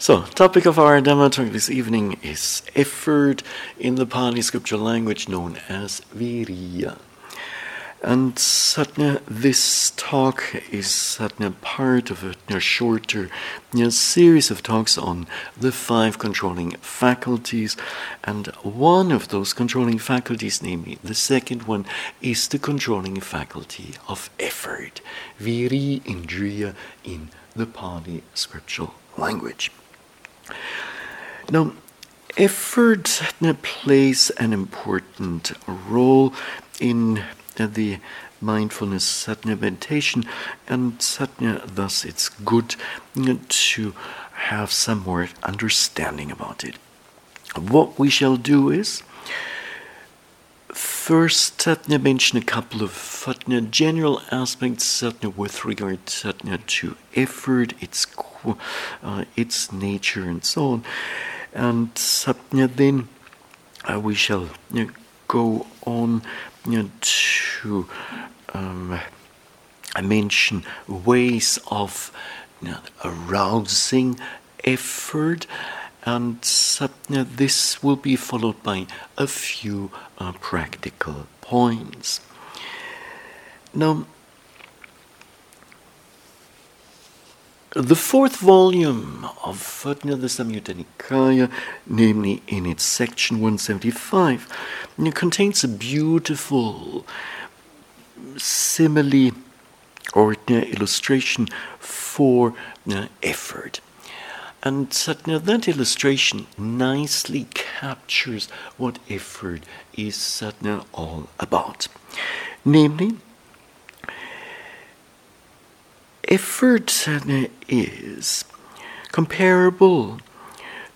So, topic of our Dhamma talk this evening is effort in the Pali scripture language known as Viriya. And Satna, this talk is Satna part of a, a shorter a series of talks on the five controlling faculties. And one of those controlling faculties, namely the second one, is the controlling faculty of effort. Viri Indriya in the Pali scriptural language. Now, effort plays an important role in the mindfulness satna meditation, and satna, thus it's good to have some more understanding about it. What we shall do is first satna mention a couple of satna general aspects satna with regard satna to effort, its uh, its nature, and so on, and then uh, we shall go on to um, mention ways of arousing effort, and this will be followed by a few uh, practical points. Now, the fourth volume of Fatna the Samyutta Nikaya, namely in its section 175, contains a beautiful simile or illustration for uh, effort. And that illustration nicely captures what effort is all about. Namely, effort is comparable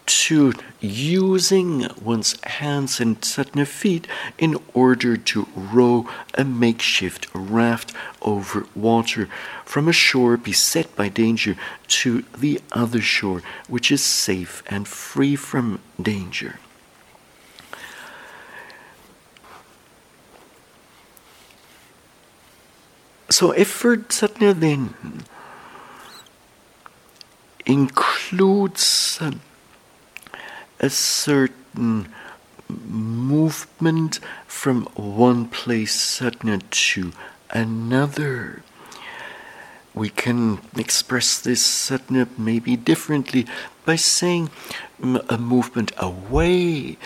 to using one's hands and feet in order to row a makeshift raft over water from a shore beset by danger to the other shore, which is safe and free from danger. So effort then includes a certain movement from one place satna to another. We can express this satna maybe differently by saying a movement away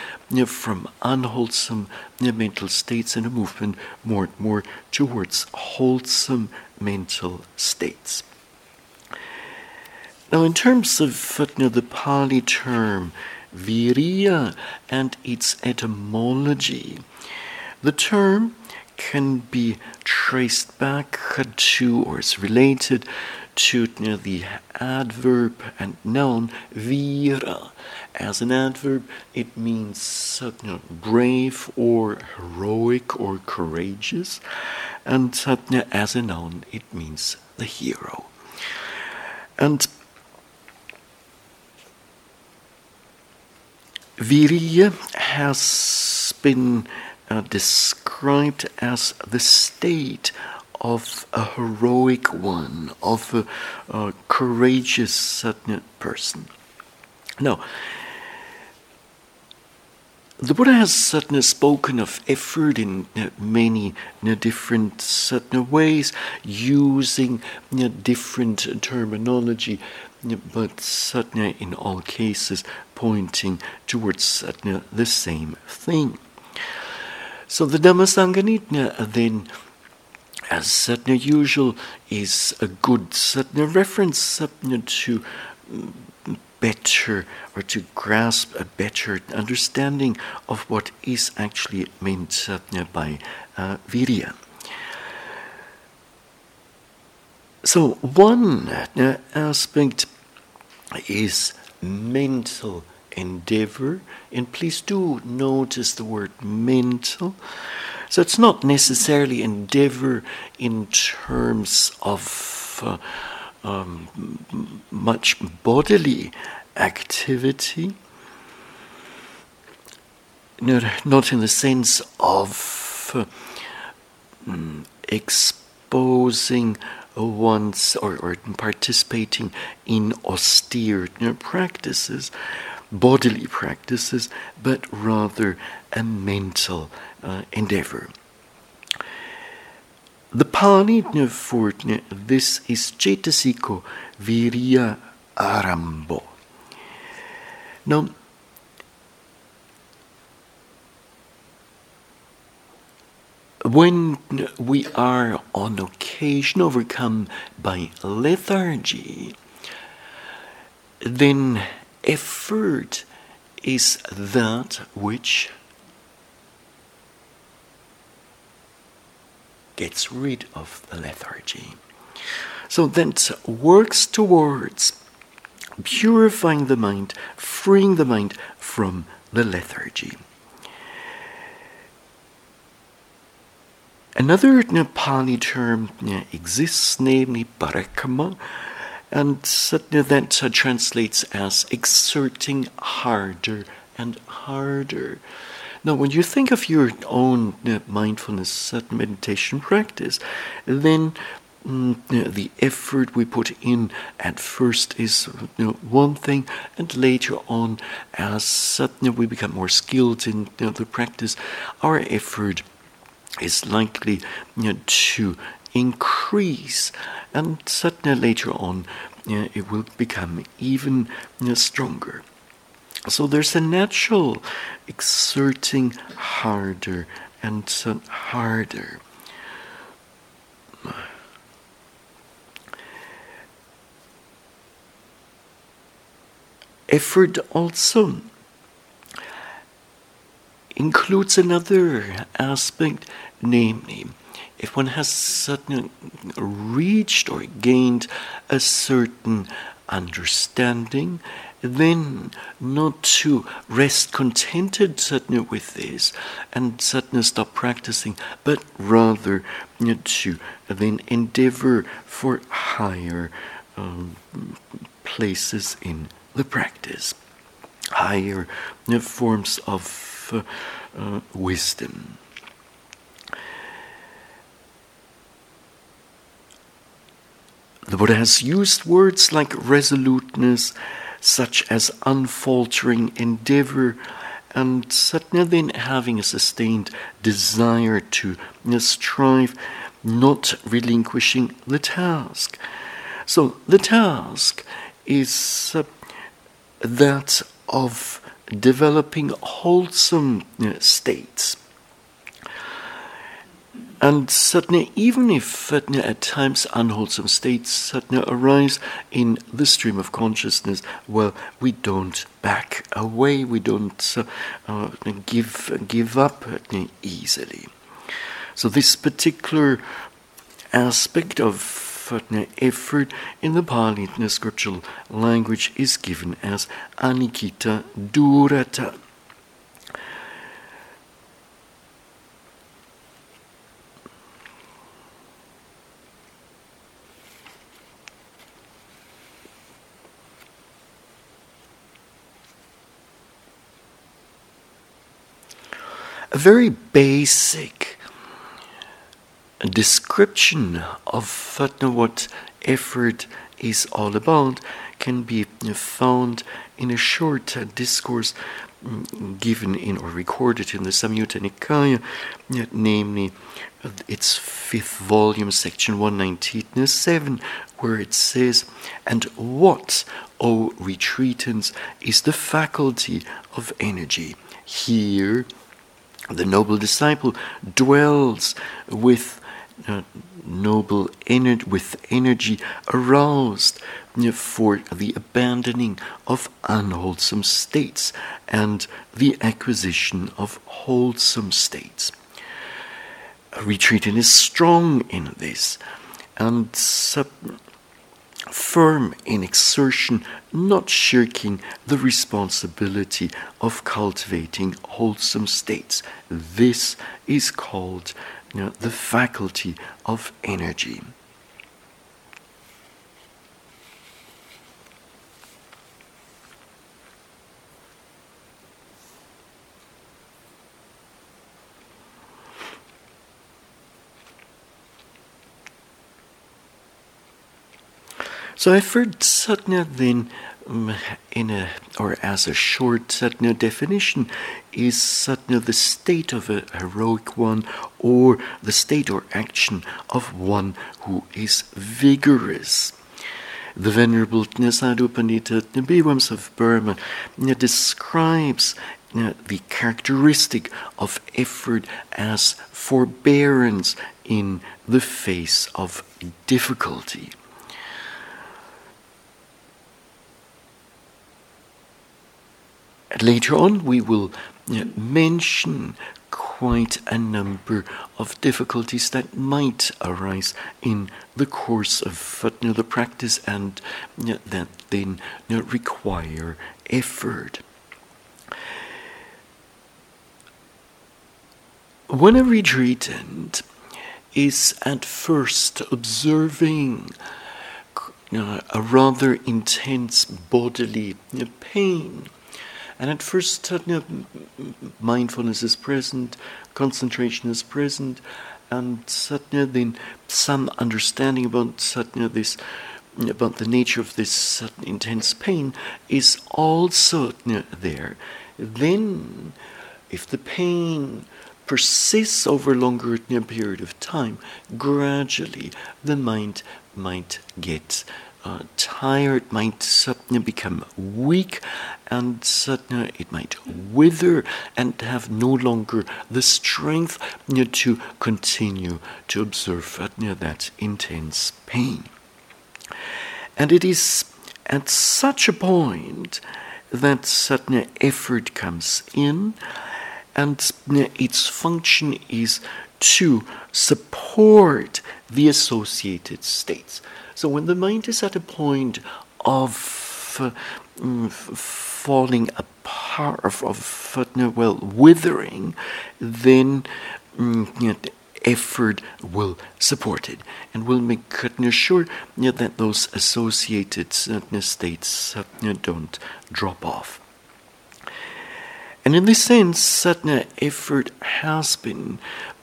from unwholesome mental states and a movement more and more towards wholesome mental states. Now, in terms of the Pali term viriya and its etymology, the term can be traced back to or is related to you know, the adverb and noun vira. As an adverb, it means you know, brave or heroic or courageous, and you as a noun, it means the hero. And Viriya has been uh, described as the state of a heroic one, of a, a courageous person. Now, the Buddha has certainly spoken of effort in uh, many uh, different certain ways, using uh, different terminology, but certainly in all cases pointing towards the same thing. So the Dhammasanganitna then, as Satna usual, is a good Satna reference Satna to better or to grasp a better understanding of what is actually meant Satna by uh, Virya. So one uh, aspect is mental endeavor, and please do notice the word mental. So it's not necessarily endeavor in terms of uh, um, much bodily activity, no, not in the sense of uh, exposing one's or, or participating in austere you know, practices, bodily practices, but rather a mental uh, endeavor. The Pali for this is Cetasiko Virya Arambo. Now, when we are on occasion overcome by lethargy, then effort is that which gets rid of the lethargy. So that works towards purifying the mind, freeing the mind from the lethargy. Another Nepali term uh, exists, namely parakama, and that uh, translates as exerting harder and harder. Now, when you think of your own uh, mindfulness meditation practice, then mm, the effort we put in at first is you know, one thing, and later on, as we become more skilled in you know, the practice, our effort is likely you know, to increase, and certainly later on know, it will become even know, stronger. So there's a natural exerting harder and harder. Effort also includes another aspect, namely, if one has suddenly reached or gained a certain understanding, then not to rest contented suddenly with this and suddenly stop practicing, but rather to then endeavor for higher um, places in the practice, higher forms of uh, uh, wisdom. The Buddha has used words like resoluteness, such as unfaltering endeavor, and sadhana then having a sustained desire to strive, not relinquishing the task. So the task is uh, that of developing wholesome states. And certainly, even if at times unwholesome states certainly arise in the stream of consciousness, well, we don't back away, we don't uh, uh, give, give up easily. So, this particular aspect of effort in the Pali in the scriptural language is given as anikita durata. A very basic description of what effort is all about can be found in a short discourse mm, given in or recorded in the Samyutta Nikaya, namely its fifth volume, section 197, where it says, And what, O retreatants, is the faculty of energy? Here, the noble disciple dwells with uh, noble energy, with energy aroused for the abandoning of unwholesome states and the acquisition of wholesome states. A retreatant is strong in this and sub- firm in exertion, not shirking the responsibility of cultivating wholesome states. This is called you know, the faculty of energy. So I've heard Satna then um, in a or as a short Satna definition is Satna the state of a heroic one or the state or action of one who is vigorous. The Venerable Sadhu Pandita Bewams of Burma describes the characteristic of effort as forbearance in the face of difficulty. Later on, we will mention quite a number of difficulties that might arise in the course of the practice and that then require effort. When a retreatant is at first observing a rather intense bodily pain, and at first uh, mindfulness is present, concentration is present, and satya then some understanding about satya this about the nature of this intense pain is also there. Then, if the pain persists over a longer period of time, gradually the mind might get uh, tired, might suddenly become weak, and suddenly it might wither and have no longer the strength to continue to observe uh, that intense pain. And it is at such a point that sudden effort comes in and its function is to support the associated states. So when the mind is at a point of uh, falling apart, of, of well, withering, then mm, you know, effort will support it and will make sure you know, that those associated states don't drop off. And in this sense, Satna effort has been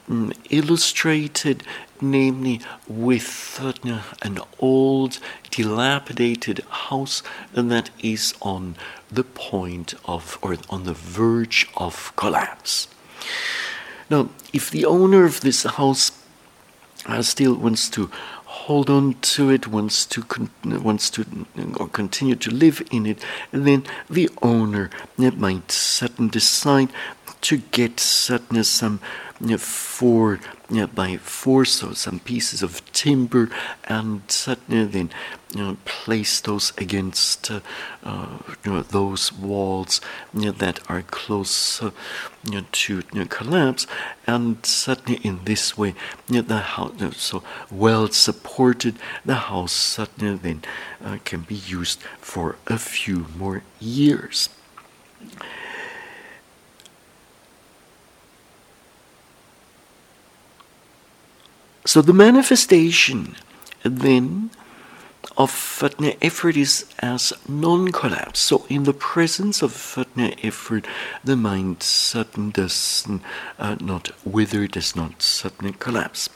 um, illustrated, namely with uh, an old, dilapidated house that is on the point of, or on the verge of collapse. Now, if the owner of this house uh, still wants to hold on to it, wants to con- wants to or continue to live in it, then the owner might suddenly decide to get suddenly some for by force or some pieces of timber and suddenly then place those against uh, those walls that are close uh, to collapse and suddenly in this way the house so well supported the house suddenly then uh, can be used for a few more years. So the manifestation then of Fatna effort is as non collapse. So, in the presence of Fatna effort, the mind suddenly does uh, not wither, does not suddenly collapse.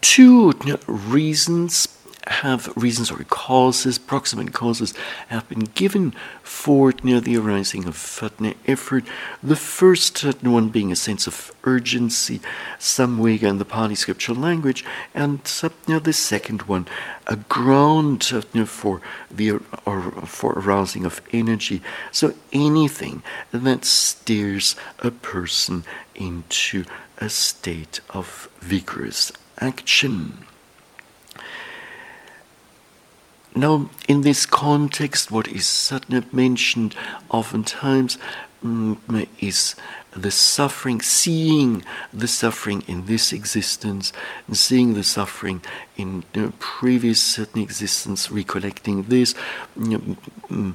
Two reasons have reasons or causes, proximate causes, have been given for near the arising of fatna effort. The first one being a sense of urgency, samvega in the Pali scriptural language, and you the second one, a ground for the or for arousing of energy. So anything that steers a person into a state of vigorous action. Now, in this context, what is certainly mentioned oftentimes um, is the suffering, seeing the suffering in this existence, and seeing the suffering in you know, previous certain existence, recollecting this, you know,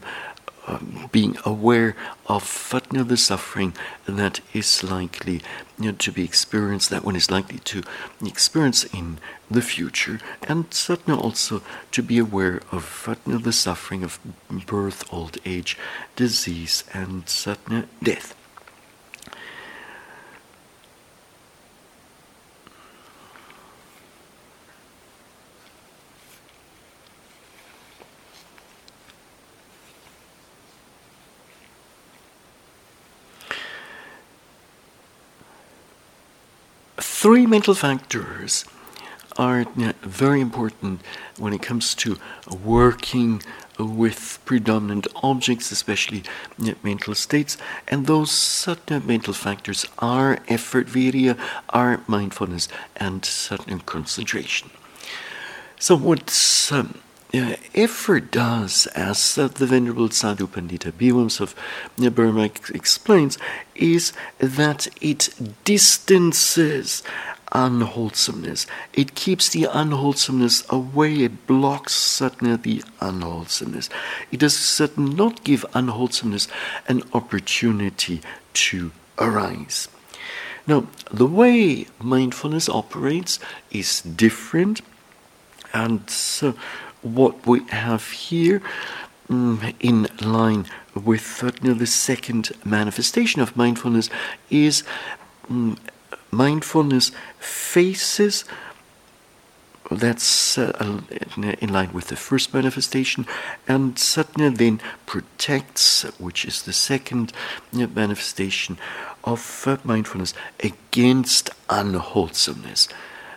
um, being aware of you know, the suffering that is likely you know, to be experienced, that one is likely to experience in the future, and certainly also to be aware of you know, the suffering of birth, old age, disease, and certainly death. Three mental factors are very important when it comes to working with predominant objects, especially mental states. And those certain mental factors are effort, virya, are mindfulness, and certain concentration. So, what um, uh, effort does, as the Venerable Sayadaw U Pandita Bhivamsa of Burma explains, is that it distances unwholesomeness. It keeps the unwholesomeness away. It blocks certainly the unwholesomeness. It does not give unwholesomeness an opportunity to arise. Now, the way mindfulness operates is different, and so what we have here mm, in line with uh, the second manifestation of mindfulness is mm, mindfulness faces that's uh, in line with the first manifestation, and satna then protects, which is the second manifestation of uh, mindfulness, against unwholesomeness.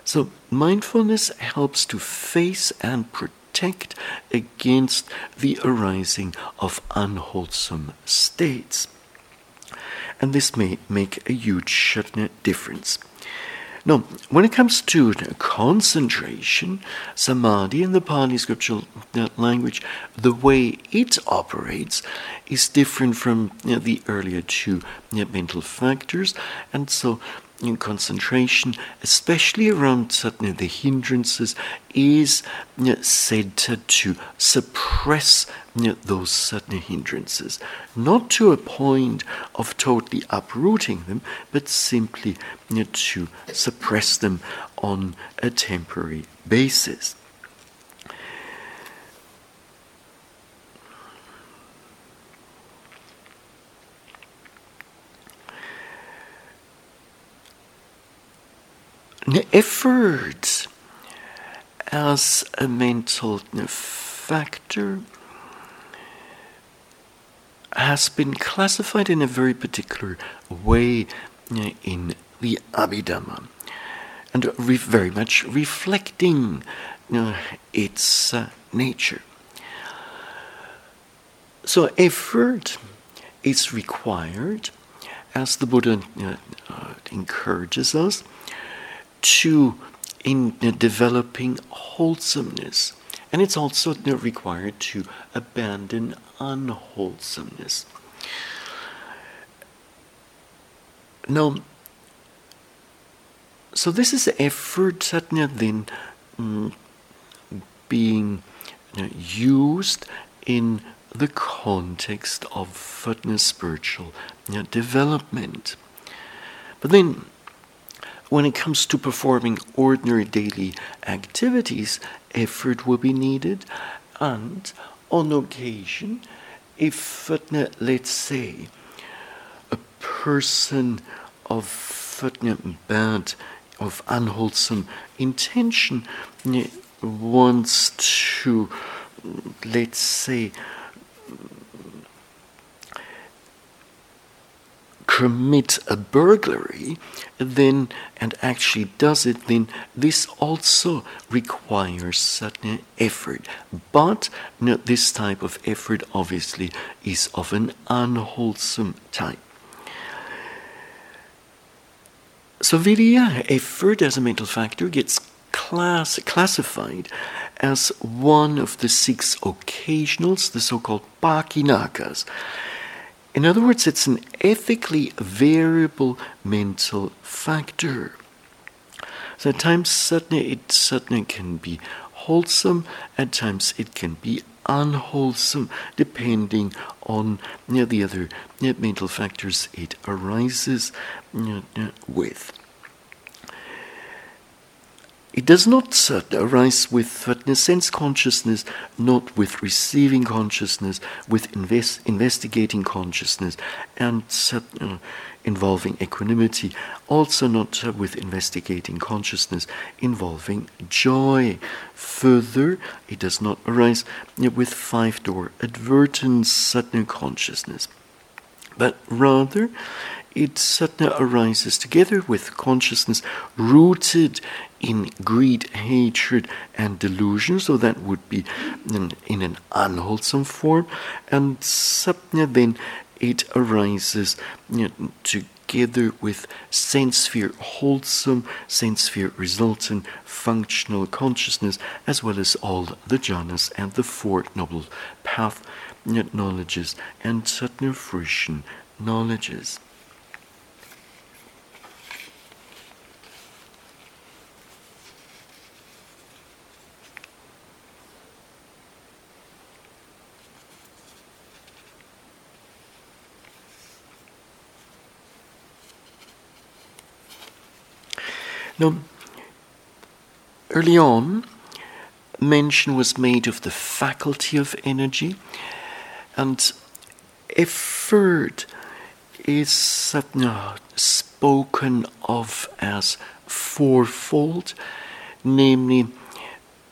So, mindfulness helps to face and protect against the arising of unwholesome states and this may make a huge difference. Now, when it comes to concentration, samadhi in the Pali scriptural uh, language, the way it operates is different from the earlier two mental factors, and so in concentration, especially around certainly the hindrances, is you know, said to, suppress you know, those certain hindrances, not to a point of totally uprooting them, but simply you know, to suppress them on a temporary basis. Effort as a mental factor has been classified in a very particular way in the Abhidhamma and very much reflecting uh, its uh, nature. So, effort is required, as the Buddha uh, encourages us, to in developing wholesomeness. And it's also required to abandon unwholesomeness. Now, so this is effort satna then um, being used in the context of fitness spiritual development. But then when it comes to performing ordinary daily activities, effort will be needed, and on occasion, if, let's say, a person of bad, of unwholesome intention eh, wants to, let's say, commit a burglary, then and actually does it, then this also requires certain effort. But you this type of effort obviously is of an unwholesome type. So virya, effort as a mental factor, gets class, classified as one of the six occasionals, the so-called pakinnakas. In other words, it's an ethically variable mental factor. So at times, certainly, it certainly can be wholesome. At times, it can be unwholesome, depending on you know, the other you know, mental factors it arises you know, with. It does not arise with sense consciousness, not with receiving consciousness, with invest, investigating consciousness, and uh, involving equanimity, also not uh, with investigating consciousness involving joy. Further, it does not arise with five door advertence, sudden consciousness, but rather it suddenly arises together with consciousness rooted in greed, hatred, and delusion. So that would be in, in an unwholesome form. And suddenly then it arises you know, together with sense sphere wholesome, sense sphere resultant, functional consciousness, as well as all the jhanas and the Four Noble Path knowledges and Satna fruition knowledges. Now, early on, mention was made of the faculty of energy, and effort is uh, spoken of as fourfold, namely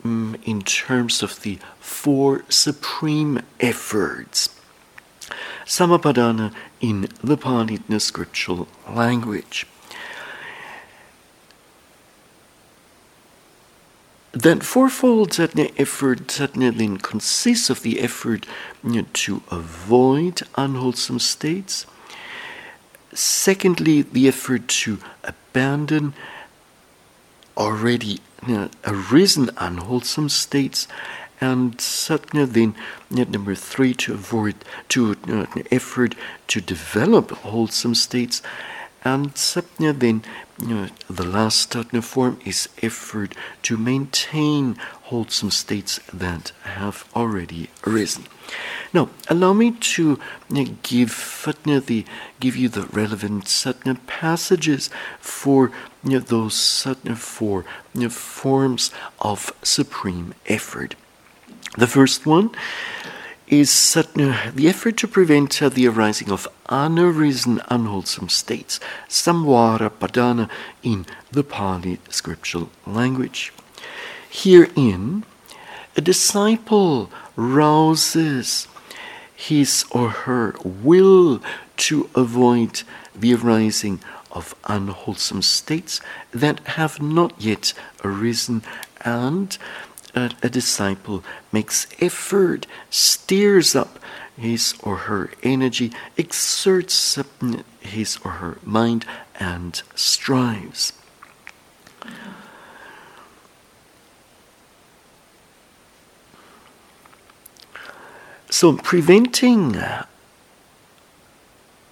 um, in terms of the four supreme efforts. Sammappadhana in the Pali scriptural language. That fourfold satna effort then consists of the effort you know, to avoid unwholesome states. Secondly, the effort to abandon already you know, arisen unwholesome states. And satna then you know, number three to avoid to effort to develop wholesome states. And satna then you know, the last satna form is effort to maintain wholesome states that have already arisen. Now, allow me to give the give you the relevant satna passages for you know, those satna four you know, forms of supreme effort. The first one is the effort to prevent the arising of unarisen unwholesome states, samvara padhana in the Pali scriptural language. Herein, a disciple rouses his or her will to avoid the arising of unwholesome states that have not yet arisen and a, a disciple makes effort, steers up his or her energy, exerts his or her mind, and strives. So, preventing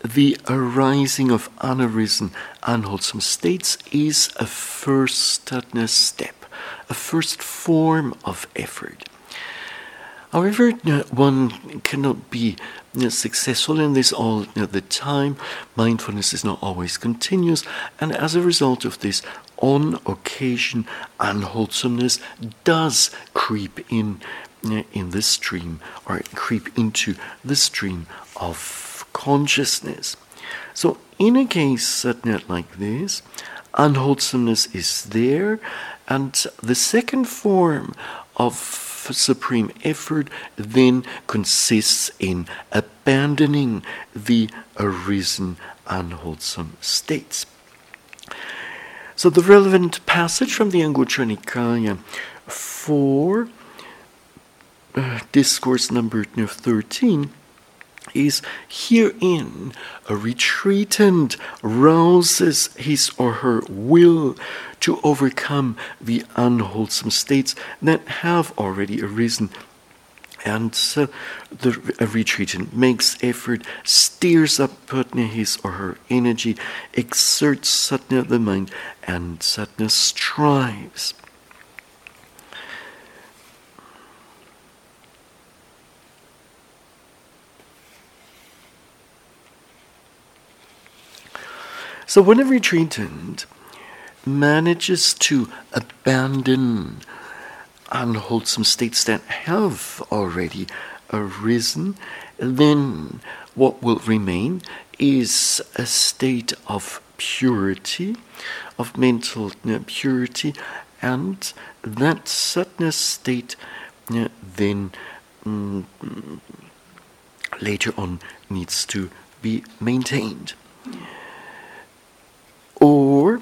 the arising of unarisen, unwholesome states is a first step a first form of effort. However, uh, one cannot be uh, successful in this all uh, the time. Mindfulness is not always continuous, and as a result of this, on occasion, unwholesomeness does creep in in the stream or creep into the stream of consciousness. So, in a case like this, unwholesomeness is there, and the second form of supreme effort then consists in abandoning the arisen unwholesome states. So the relevant passage from the Anguttara Nikaya for uh, discourse number 13 is herein a retreatant rouses his or her will to overcome the unwholesome states that have already arisen. And so the a retreatant makes effort, steers up Patna his or her energy, exerts Satna the mind, and Satna strives. So when a retreatant manages to abandon unwholesome states that have already arisen, then what will remain is a state of purity, of mental purity, and that sadness state then mm, later on needs to be maintained. Or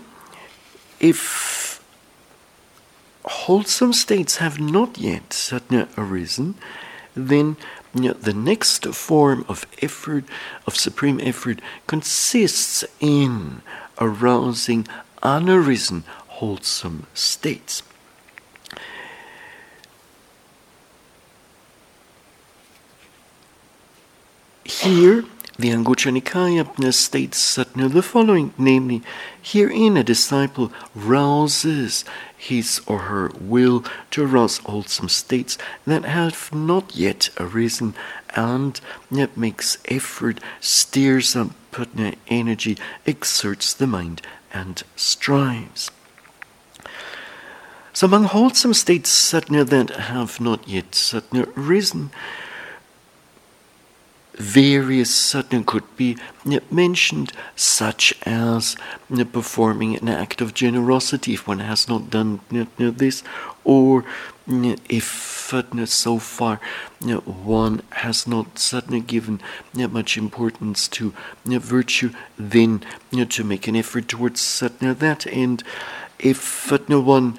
if wholesome states have not yet arisen, then you know, the next form of effort, of supreme effort, consists in arousing unarisen wholesome states. Here, the Anguttara Nikaya states Satna the following, namely, herein a disciple rouses his or her will to arouse wholesome states that have not yet arisen and yet makes effort, steers up putna energy, exerts the mind, and strives. So among wholesome states satna that have not yet satna risen, various satna could be eh, mentioned, such as eh, performing an act of generosity if one has not done eh, this, or if so far one has not suddenly given much importance to virtue, then to make an effort towards that end. If one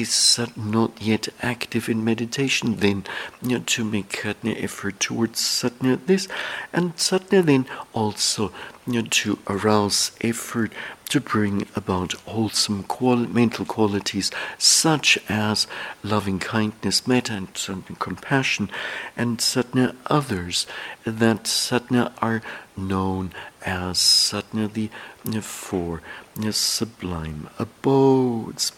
is not yet active in meditation, then you know, to make satna effort towards satna this, and satna then also you know, to arouse effort to bring about wholesome mental qualities such as loving kindness, metta, and compassion, and satna others that satna are known as satna the four sublime abodes.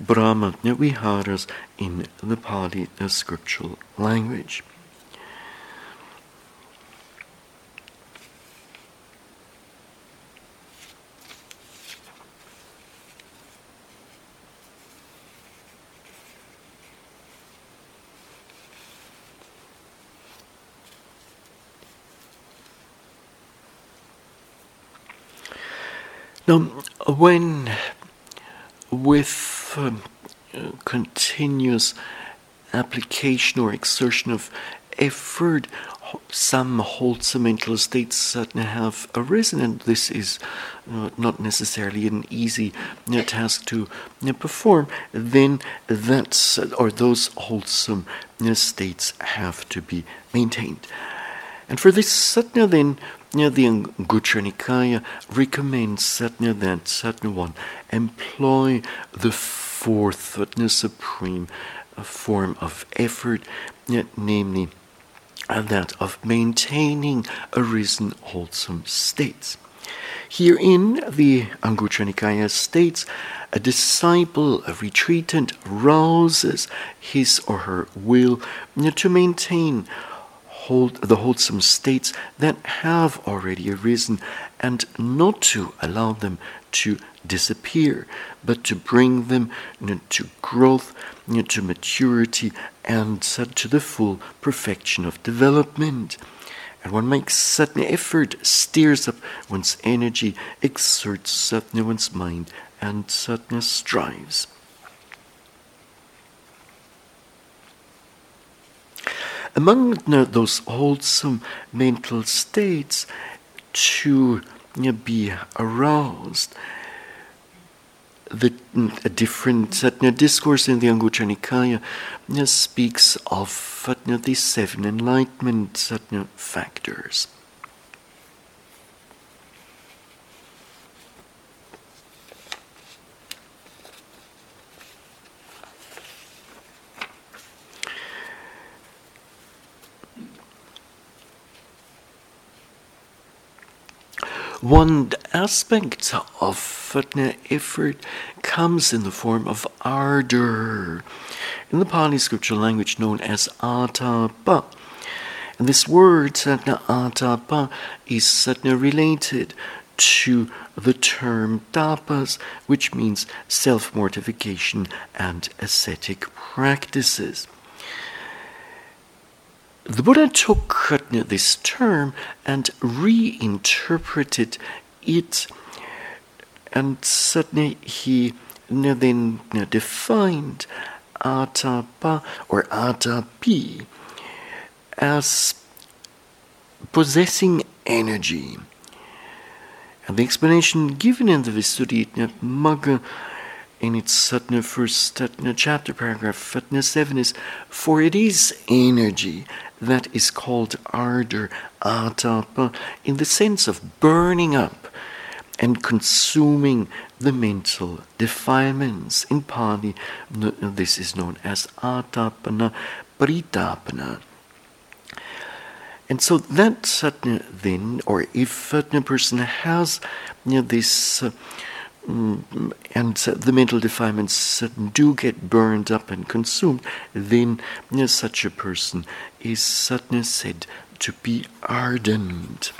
Brahma Viharas in the Pali the scriptural language. Now, when with um, uh, continuous application or exertion of effort, some wholesome mental states that have arisen, and this is uh, not necessarily an easy uh, task to uh, perform, then that's or those wholesome uh, states have to be maintained. And for this satna, then the Anguttara Nikaya recommends satna that satna one employ the fourth the supreme form of effort, namely uh, that of maintaining arisen wholesome states. Herein, the Anguttara Nikaya states, a disciple, a retreatant, rouses his or her will to maintain hold the wholesome states that have already arisen and not to allow them to disappear, but to bring them to growth, to maturity, and to the full perfection of development. And one makes certain effort, steers up one's energy, exerts one's mind, and certain strives. Among those wholesome mental states to uh, be aroused. The mm, a different uh, Satna discourse in the Anguttara Nikaya uh, speaks of the seven enlightenment Satna factors. One aspect of effort comes in the form of ardor, in the Pali scriptural language known as atappa. And this word, satna atappa, is satna related to the term tapas, which means self mortification and ascetic practices. The Buddha took this term and reinterpreted it, and suddenly he then defined atappa or atapi as possessing energy. And the explanation given in the Visuddhimagga in its Satna first Satna chapter paragraph Satna 7 is for it is energy that is called ardor atappa in the sense of burning up and consuming the mental defilements. In Pali, this is known as atapana, paritapana. And so that satna then, or if a person has you know, this, uh, and the mental defilements do get burned up and consumed, then such a person is satna said to be ardent.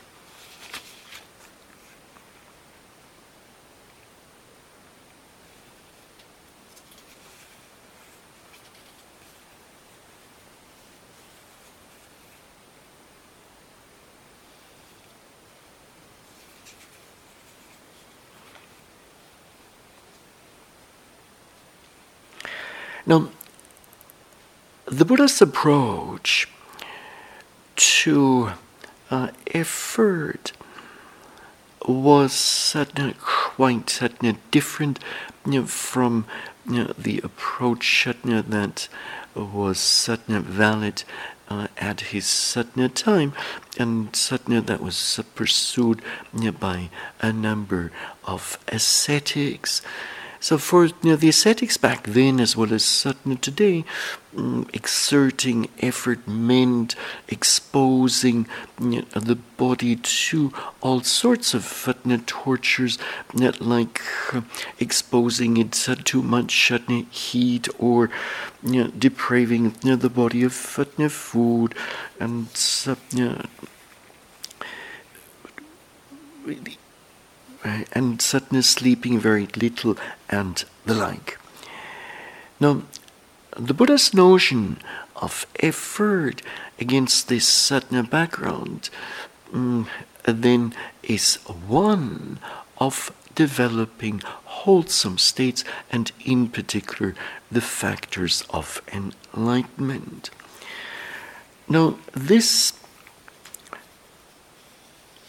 Now, the Buddha's approach to uh, effort was certainly quite certainly different from the approach you that was certainly valid uh, at his time, and that was uh, pursued by a number of ascetics. So for you know, the ascetics back then, as well as certainly today, um, exerting effort meant exposing you know, the body to all sorts of uh, tortures, like uh, exposing it to too much uh, heat or you know, depraving you know, the body of food and uh, and suddenly sleeping very little and the like. Now, the Buddha's notion of effort against this sadhana background um, then is one of developing wholesome states and in particular the factors of enlightenment. Now, this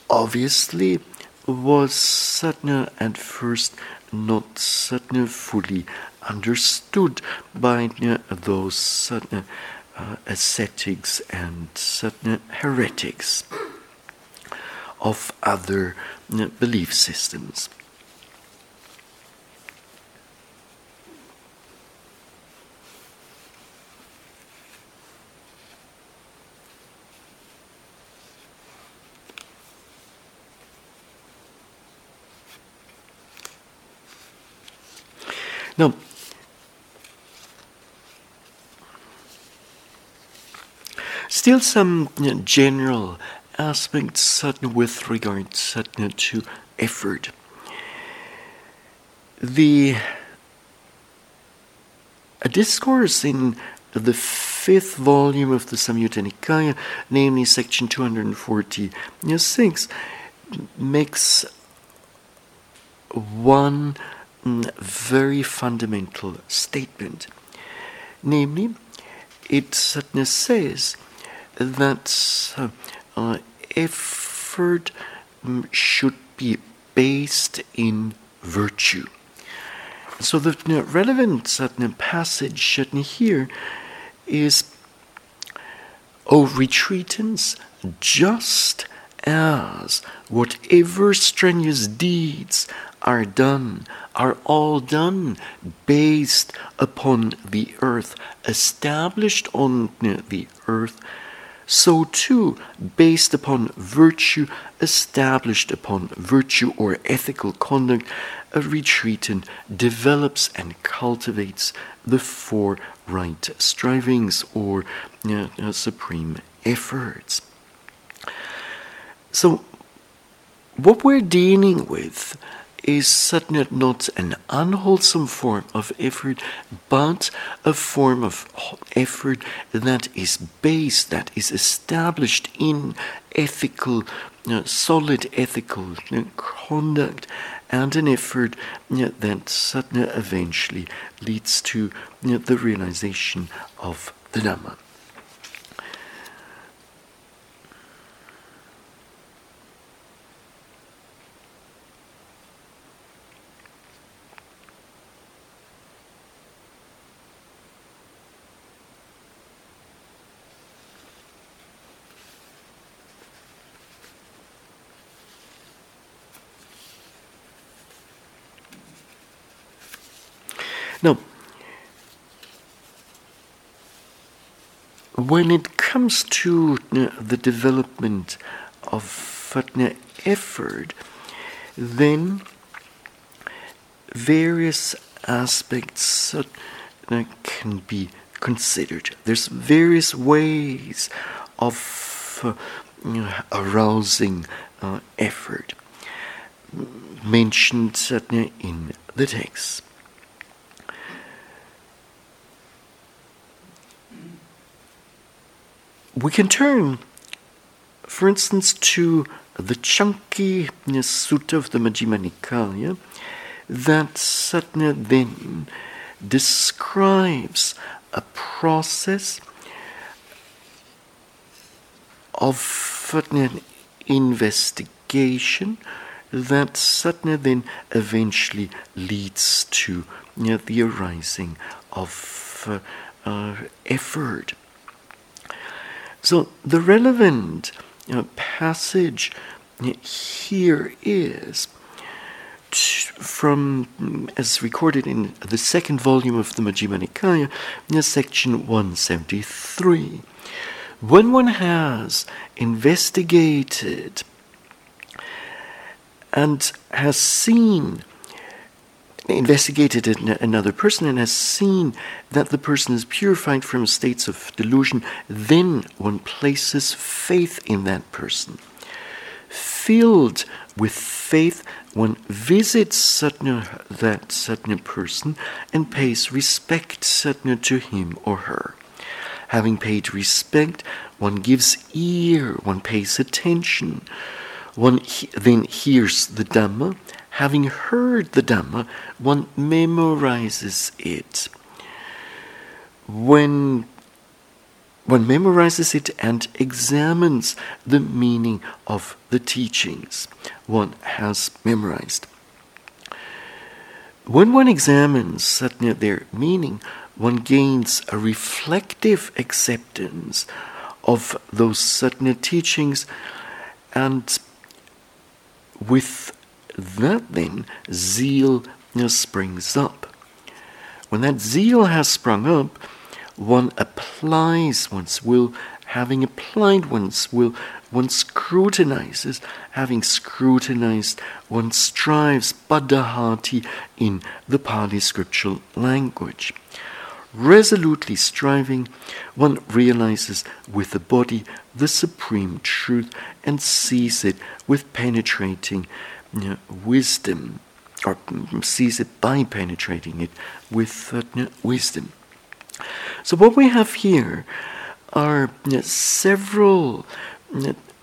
obviously was sadhana at first not sadhana fully understood by those sadhana uh, ascetics and sadhana heretics of other belief systems. Now, still some you know, general aspects with regard to effort. The a discourse in the fifth volume of the Samyutta Nikaya, namely section 246, makes one very fundamental statement. Namely, it certainly says that uh, uh, effort um, should be based in virtue. So the you know, relevant certain passage here is, O retreatants, just as whatever strenuous deeds are done, are all done based upon the earth, established on the earth, so too, based upon virtue, established upon virtue or ethical conduct, a retreatant develops and cultivates the four right strivings or uh, supreme efforts. So, what we're dealing with is certainly not an unwholesome form of effort, but a form of effort that is based, that is established in ethical, uh, solid ethical uh, conduct, and an effort uh, that certainly eventually leads to the realization of the Dhamma. When it comes to the development of Fatna effort, then various aspects can be considered. There's various ways of uh, arousing uh, effort mentioned in the text. We can turn, for instance, to the Canki Sutta of the Majjhima Nikaya that Satna then describes a process of an investigation that Satna then eventually leads to you know, the arising of uh, uh, effort. So the relevant passage here is from, as recorded in the second volume of the Majjhima Nikaya, section 173. When one has investigated and has seen, investigated another person and has seen that the person is purified from states of delusion, then one places faith in that person. Filled with faith, one visits Satna, that Satna person and pays respect Satna to him or her. Having paid respect, one gives ear, one pays attention. One he- then hears the Dhamma. Having heard the Dhamma, one memorizes it. When one memorizes it and examines the meaning of the teachings one has memorized. When one examines satna, their meaning, one gains a reflective acceptance of those certain teachings, and with that, then, zeal springs up. When that zeal has sprung up, one applies one's will, having applied one's will, one scrutinizes, having scrutinized, one strives, padahati, in the Pali scriptural language. Resolutely striving, one realizes with the body the supreme truth and sees it with penetrating you know, wisdom, or sees it by penetrating it with uh, wisdom. So, what we have here are several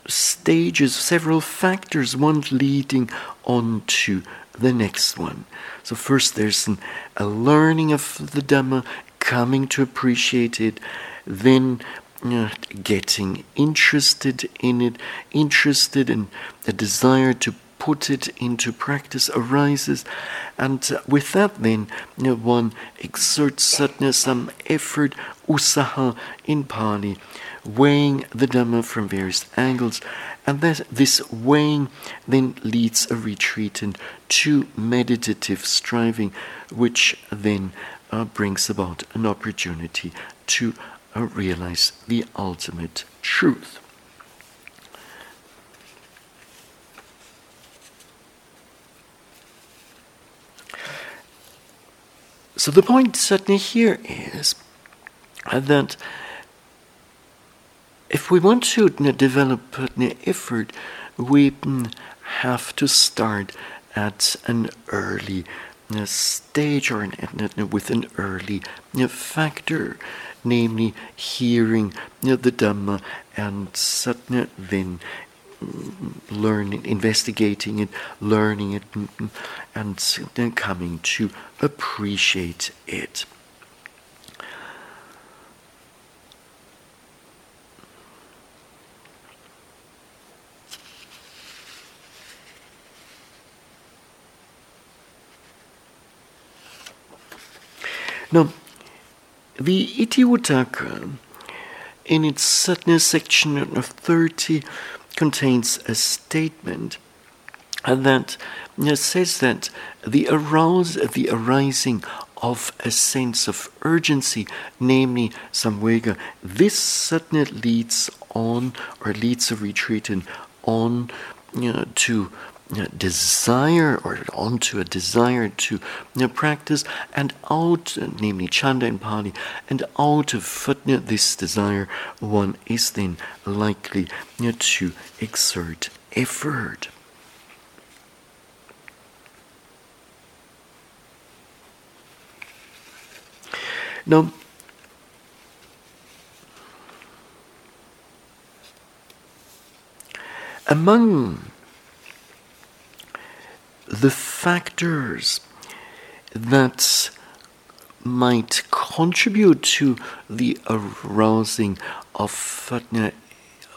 stages, several factors, one leading on to the next one. So, first there's an, a learning of the Dhamma, coming to appreciate it, then getting interested in it, interested in a desire to put it into practice arises, and uh, with that, then you know, one exerts sadness, some effort, usaha in Pali, weighing the Dhamma from various angles, and that this weighing then leads a retreat to meditative striving, which then uh, brings about an opportunity to uh, realize the ultimate truth. So the point certainly here is that if we want to develop effort, we have to start at an early stage or with an early factor, namely hearing the Dhamma and then learning, investigating it, learning it, and then coming to appreciate it. Now, the Itivuttaka, in its sadness section of 30, contains a statement that says that the arouse, the arising of a sense of urgency, namely samvega. This suddenly leads on or leads a retreatant on you know, to you know, desire or onto a desire to you know, practice and out, namely chanda and pali, and out of you know, this desire, one is then likely you know, to exert effort. Now, among the factors that might contribute to the arousing of,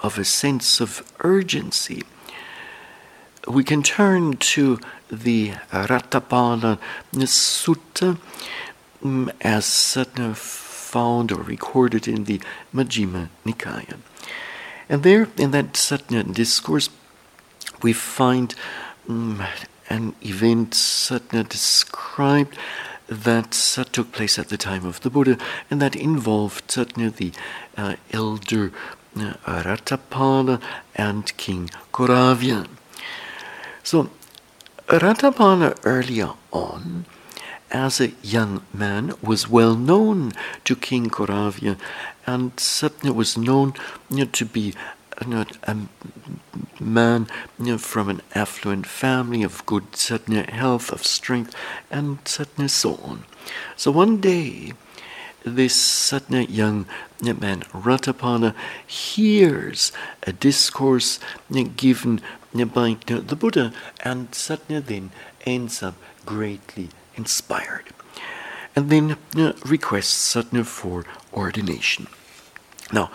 of a sense of urgency, we can turn to the Ratthapala Sutta Mm, as found or recorded in the Majjhima Nikaya. And there, in that Satya discourse, we find um, an event Satya described that took place at the time of the Buddha, and that involved Satya, the uh, elder uh, Ratthapala, and King Koravya. So, Ratthapala earlier on as a young man, was well known to King Koravya, and Satya was known you know, to be you know, a man you know, from an affluent family of good Satya health, of strength, and Satya so on. So one day, this Satya young man, Ratthapala, hears a discourse given by the Buddha, and Satya then ends up greatly inspired. And then requests Satya for ordination. Now,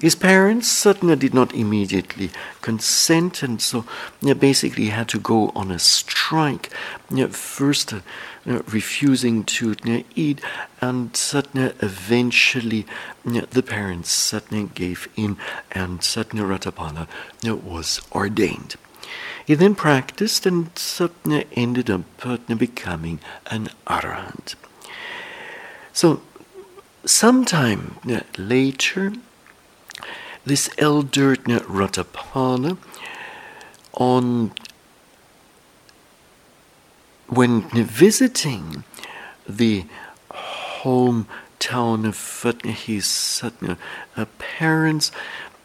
his parents certainly did not immediately consent, and so uh, basically had to go on a strike. Uh, first, uh, refusing to uh, eat, and Satya eventually uh, the parents Satya gave in, and Satya Ratthapala was ordained. He then practiced and ended up becoming an arahant. So, sometime later, this elder Ratthapala, on when visiting the hometown of his uh, parents,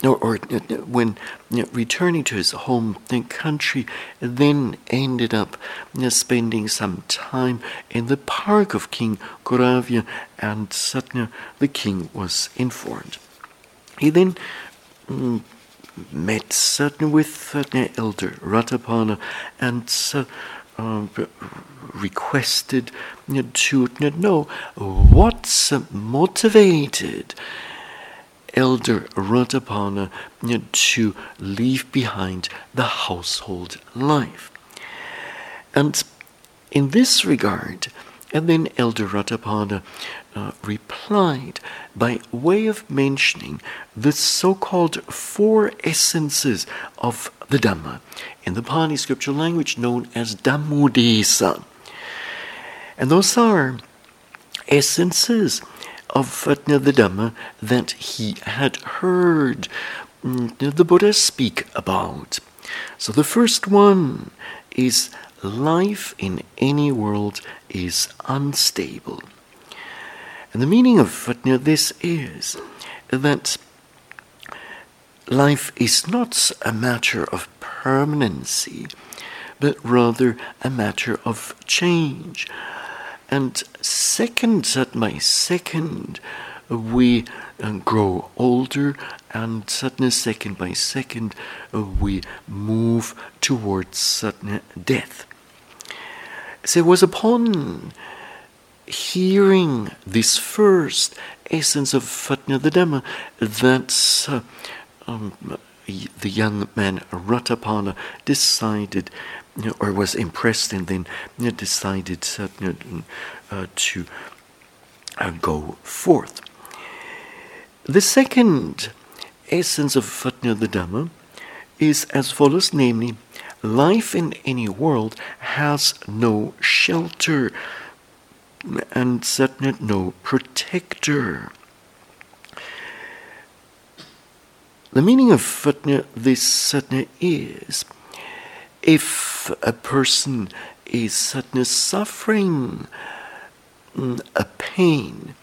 or, or uh, when uh, returning to his home country, then ended up spending some time in the park of King Koravya, and the king, was informed. He then met Satya with uh, elder Ratthapala and uh, uh, requested to know what's motivated elder Ratthapala to leave behind the household life. And in this regard, and then Elder Ratthapala uh, replied by way of mentioning the so called four essences of the Dhamma, in the Pali scripture language known as Dhammuddesa. And those are essences of the Dhamma that he had heard mm, the Buddha speak about. So the first one is life in any world is unstable. And the meaning of this is that life is not a matter of permanency, but rather a matter of change, and second, by second, we uh, grow older, and suddenly, second by second, we move towards sudden death. So it was upon hearing this first essence of Fatna the Dhamma that uh, um, the young man Ratthapala decided or was impressed and then decided uh, to uh, go forth. The second essence of Fatna the Dhamma is as follows namely, life in any world has no shelter. And satna no protector. The meaning of satna, this satna is if a person is satna suffering mm, a pain,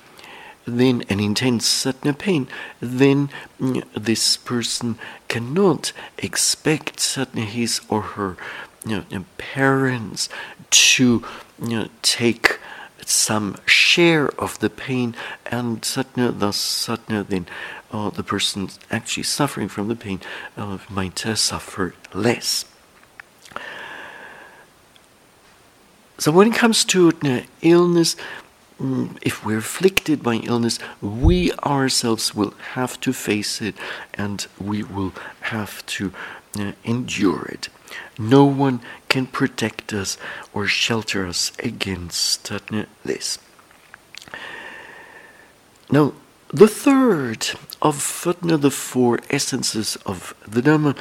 then an intense satna pain, then mm, this person cannot expect satna his or her you know, parents to you know, take some share of the pain and satna thus satna then uh, the person actually suffering from the pain uh, might uh, suffer less so when it comes to uh, illness mm, if we're afflicted by illness, we ourselves will have to face it and we will have to uh, endure it. No one can protect us or shelter us against this. Now, the third of the four essences of the Dhamma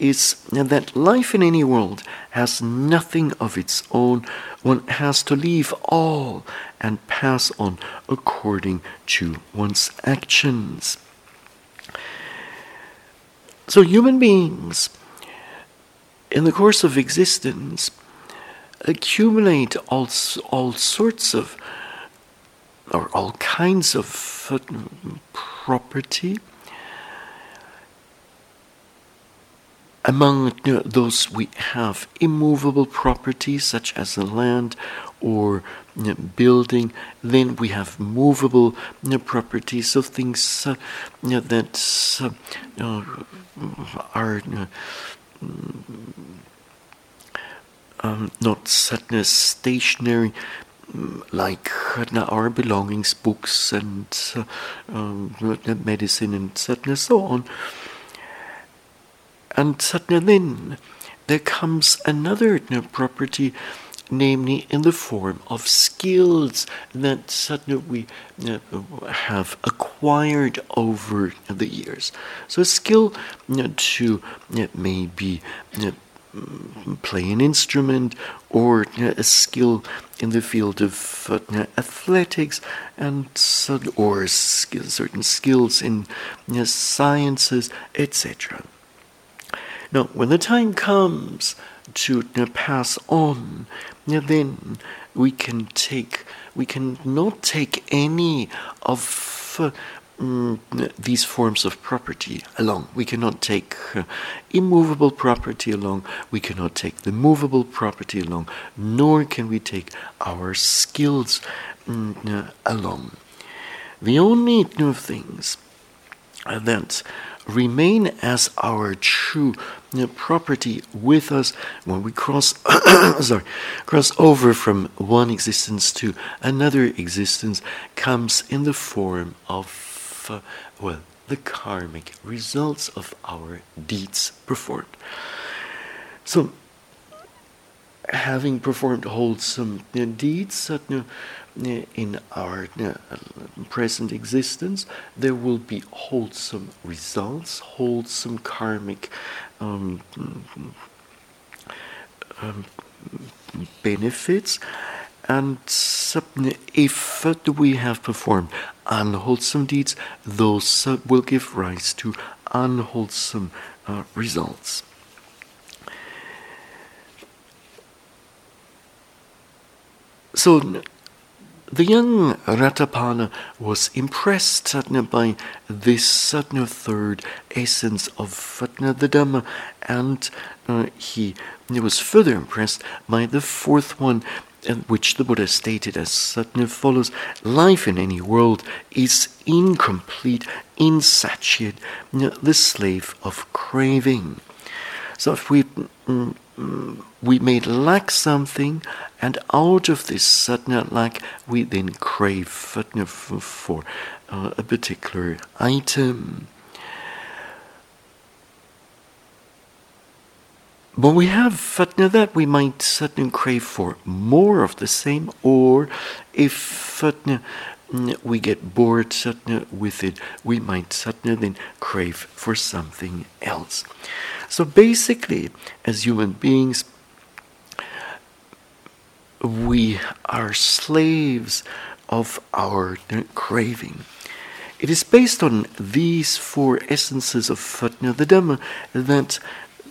is that life in any world has nothing of its own. One has to leave all and pass on according to one's actions. So, human beings in the course of existence, accumulate all, all sorts of, or all kinds of property. Among those, we have immovable properties such as the land or building. Then we have movable properties of things uh, that uh, are um, not sadness stationary mm, like our belongings, books, and uh, um, medicine, and sadness, so on. And suddenly then there comes another property, namely in the form of skills that sadness we uh, have acquired over the years. So, a skill to maybe play an instrument or a skill in the field of uh, athletics and or certain skills in sciences, etc. Now, when the time comes to pass on, then we can take we can not take any of uh, these forms of property along. We cannot take uh, immovable property along, we cannot take the movable property along, nor can we take our skills mm, uh, along. The only new things that remain as our true property with us when we cross sorry cross over from one existence to another existence comes in the form of uh, well the karmic results of our deeds performed. So having performed wholesome uh, deeds uh, in our uh, present existence, there will be wholesome results, wholesome karmic um, um, benefits. And if we have performed unwholesome deeds, those will give rise to unwholesome uh, results. So the young Ratthapala was impressed by this Satna third essence of Satna the Dhamma, and uh, he, he was further impressed by the fourth one, uh, which the Buddha stated as Satna follows Life in any world is incomplete, insatiate, the slave of craving. So if we mm, we may lack something, and out of this sudden lack, we then crave for uh, a particular item. But we have fatna that, we might suddenly crave for more of the same, or if fatna we get bored satna with it, we might satna then crave for something else. So basically, as human beings, we are slaves of our craving. It is based on these four essences of Fatna the Dhamma that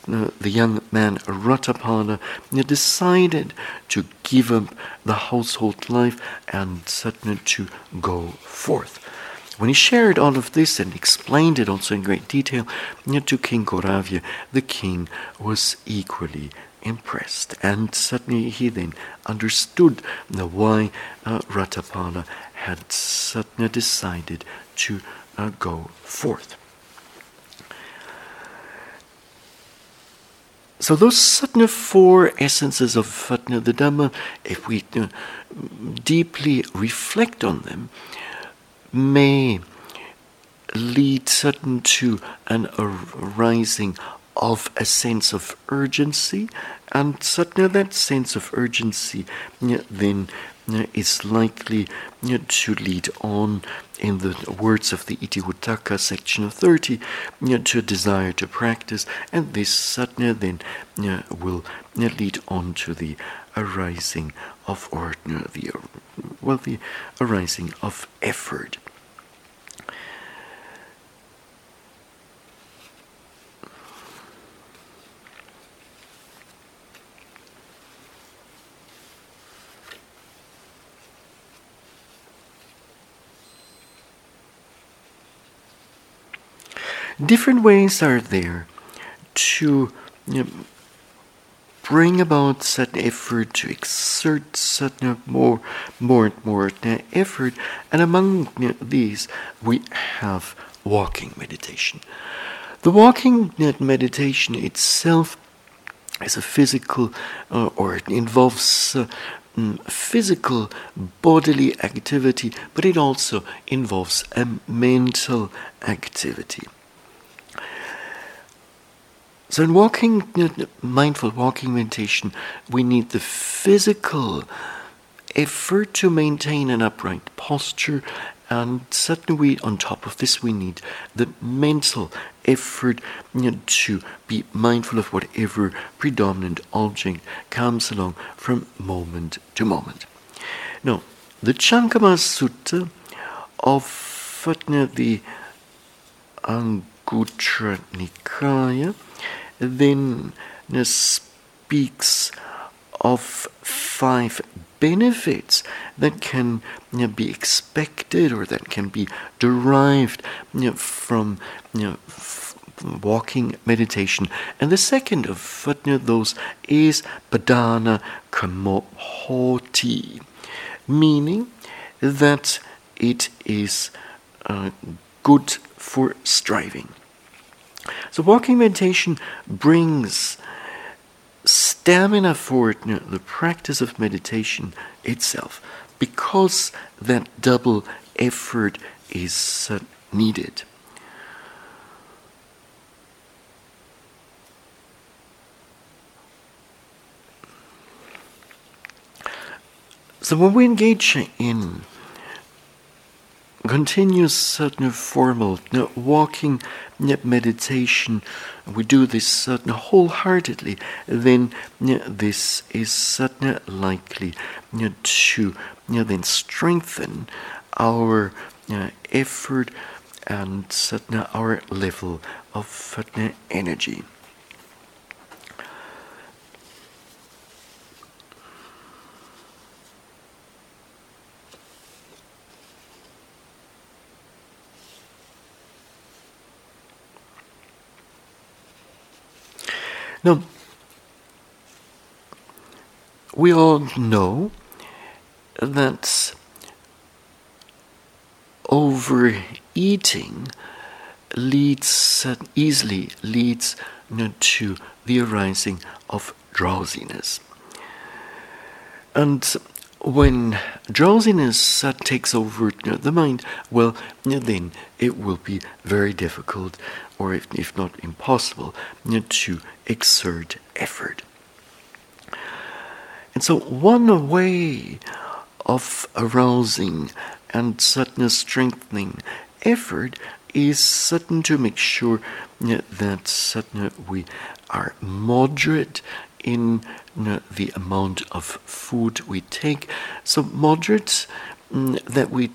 uh, the young man Ratthapala decided to give up the household life and Satna to go forth. When he shared all of this and explained it also in great detail to King Koravya, the king was equally impressed. And suddenly he then understood why uh, Ratthapala had suddenly decided to uh, go forth. So those Satna four essences of Fatna the Dhamma, if we uh, deeply reflect on them, may lead certain to an arising of a sense of urgency, and certainly that sense of urgency then is likely to lead on, in the words of the Itivuttaka section of 30, to a desire to practice, and this certainly then will lead on to the arising of or the well the arising of effort. Different ways are there to you know, bring about certain effort, to exert certain more, more and more effort. And among you know, these, we have walking meditation. The walking meditation itself is a physical, uh, or it involves uh, mm, physical bodily activity, but it also involves a mental activity. So, in walking, mindful walking meditation, we need the physical effort to maintain an upright posture, and certainly, on top of this, we need the mental effort you know, to be mindful of whatever predominant object comes along from moment to moment. Now, the Chankama Sutta of the Anguttara Nikaya then speaks of five benefits that can you know, be expected or that can be derived you know, from you know, f- walking meditation. And the second of those is padhanakkhamo hoti, meaning that it is uh, good for striving. So, walking meditation brings stamina for you know, the practice of meditation itself because that double effort is uh, needed. So when we engage in continuous certain formal you know, walking meditation, we do this certain wholeheartedly, then you know, this is certainly likely you know, to then strengthen our effort and certain our level of energy. Now, we all know that overeating leads easily leads to the arising of drowsiness. And when drowsiness takes over the mind, well, then it will be very difficult, or if, if not impossible, to exert effort. And so, one way of arousing and certainly strengthening effort is certain to make sure that certain we are moderate in the amount of food we take. So moderate mm, that we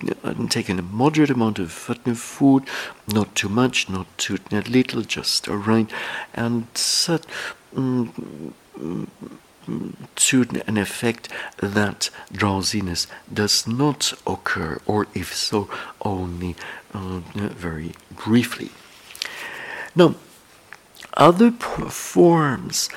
take in a moderate amount of food, not too much, not too little, just right, and set um, to an effect that drowsiness does not occur, or if so, only uh, very briefly. Now, other forms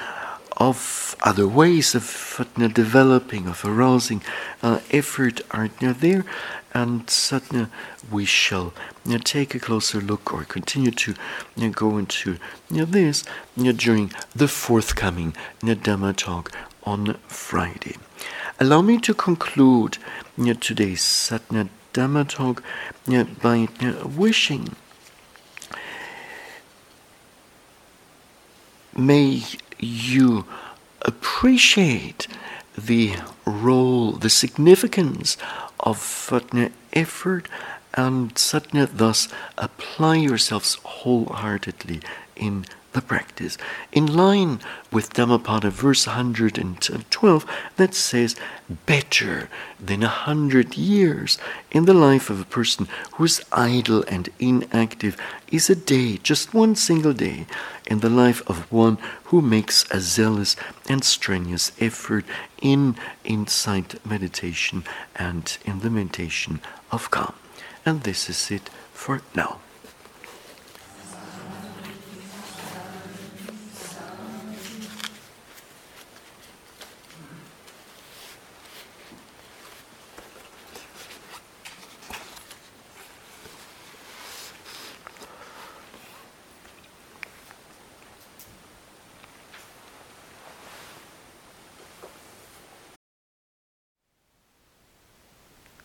of other ways of uh, developing, of arousing uh, effort are there, and suddenly we shall uh, take a closer look or continue to uh, go into this during the forthcoming Dhamma talk on Friday. Allow me to conclude today's Satna Dhamma talk by wishing may you appreciate the role, the significance of satna effort, and satna thus apply yourselves wholeheartedly in the practice, in line with Dhammapada verse 112 that says, Better than a hundred years in the life of a person who is idle and inactive is a day, just one single day, in the life of one who makes a zealous and strenuous effort in insight meditation and in the meditation of calm. And this is it for now.